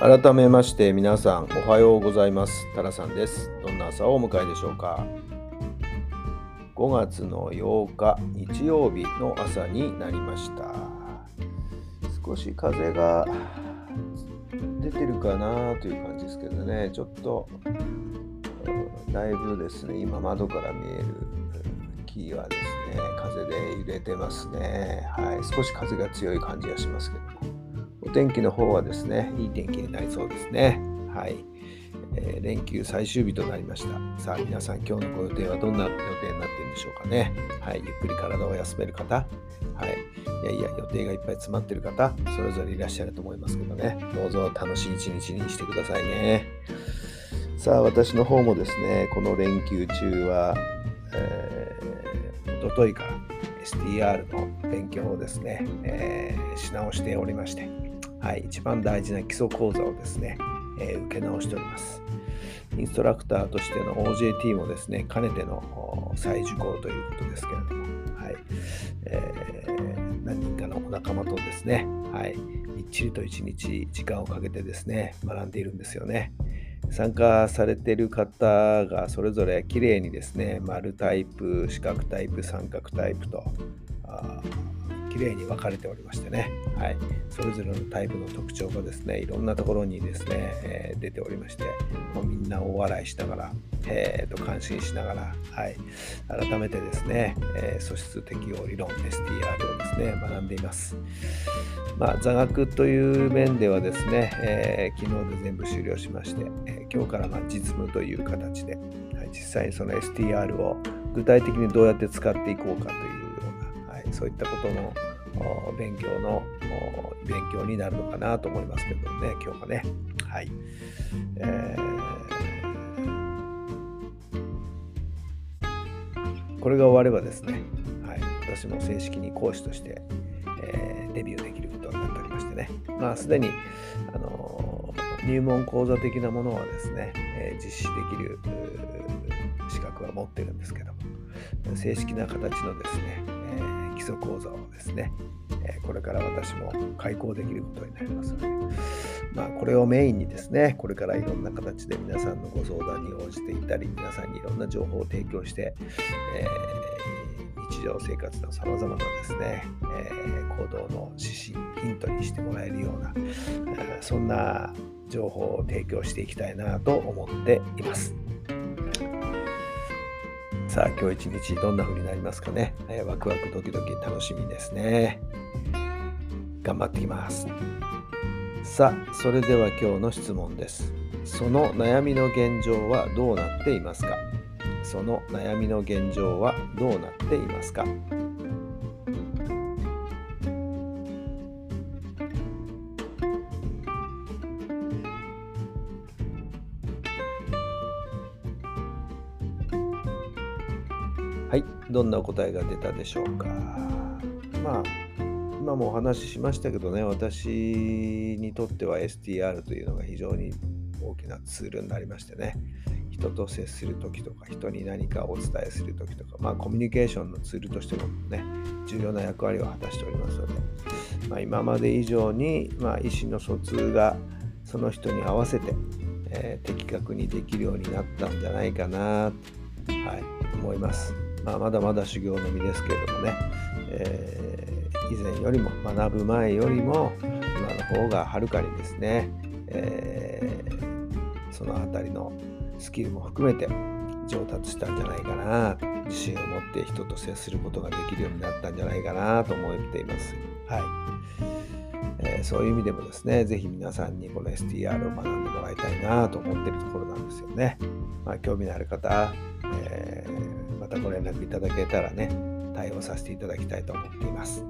改めまして皆さんおはようございます。タラさんです。どんな朝をお迎えでしょうか？5月の8日日曜日の朝になりました。少し風が出てるかなという感じですけどね。ちょっとだいぶですね今窓から見える木はですね風で揺れてますね。はい少し風が強い感じがしますけども。お天気の方はですね、いい天気になりそうですね。はい。えー、連休最終日となりました。さあ、皆さん、今日のご予定はどんな予定になっているんでしょうかね。はい。ゆっくり体を休める方、はい。いやいや、予定がいっぱい詰まっている方、それぞれいらっしゃると思いますけどね。どうぞ楽しい一日にしてくださいね。さあ、私の方もですね、この連休中は、えー、おとといから STR の勉強をですね、えー、し直しておりまして、はい、一番大事な基礎講座をですね、えー、受け直しております。インストラクターとしての OJT もですね、兼ねての再受講ということですけれども、はいえー、何人かのお仲間とですね、はい、みっちりと一日時間をかけてですね、学んでいるんですよね。参加されている方がそれぞれきれいにですね、丸タイプ、四角タイプ、三角タイプと、きれいに分かれておりましてね、はい、それぞれのタイプの特徴がですねいろんなところにですね、えー、出ておりましてもうみんな大笑いしながら、えー、と感心しながら、はい、改めてですね、えー、素質適応理論 STR をですね学んでいます、まあ、座学という面ではですね、え昨日で全部終了しまして、え今日からま実務という形で、はい、実際にその STR を具体的にどうやって使っていこうかというそういったことの勉強の勉強になるのかなと思いますけどね、今日はね。はい。えー、これが終わればですね、はい、私も正式に講師として、えー、デビューできることになっておりましてね、まあ、すでに、あの入門講座的なものはですね、えー、実施できる資格は持ってるんですけども、正式な形のですね、基礎講座をですね、えこれから私も開講できることになりますので、まあ、これをメインにですね、これからいろんな形で皆さんのご相談に応じていたり、皆さんにいろんな情報を提供して、えー、日常生活のさまざまなですね、えー、行動の指針、ヒントにしてもらえるような、そんな情報を提供していきたいなと思っています。さあ今日一日どんな風になりますかね、えー、ワクワクドキドキ楽しみですね。頑張ってきます。さあそれでは今日の質問です。その悩みの現状はどうなっていますか？その悩みの現状はどうなっていますか？はい、どんな答えが出たでしょうか？まあ、今もお話ししましたけどね、私にとっては STR というのが非常に大きなツールになりましてね、人と接するときとか、人に何かをお伝えするときとか、まあ、コミュニケーションのツールとしてもね、重要な役割を果たしておりますので、まあ、今まで以上に、まあ、意思の疎通がその人に合わせて、えー、的確にできるようになったんじゃないかな、はい、思います。まあ、まだまだ修行の身ですけれどもね、えー、以前よりも学ぶ前よりも今の方がはるかにですね、えー、その辺りのスキルも含めて上達したんじゃないかな。自信を持って人と接することができるようになったんじゃないかなと思っています。はい。えー、そういう意味でもですね、ぜひ皆さんにこの STR を学んでもらいたいなと思ってるところなんですよね。まあ、興味のある方、えーたご連絡いただけたらね、対応させていただきたいと思っています。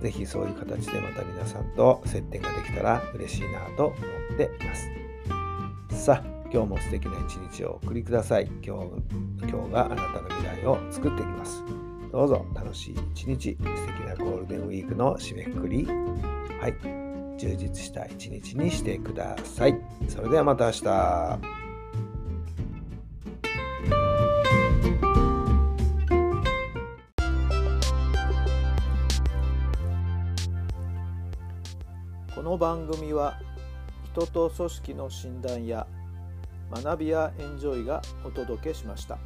ぜひそういう形でまた皆さんと接点ができたら嬉しいなと思っていますさあ今日も素敵な一日をお送りください今日今日があなたの未来を作っていきますどうぞ。楽しい一日。素敵なゴールデンウィークの締めくくり。はい。充実した一日にしてください。それではまた明日。この番組は人と組織の診断や学びやエンジョイがお届けしました。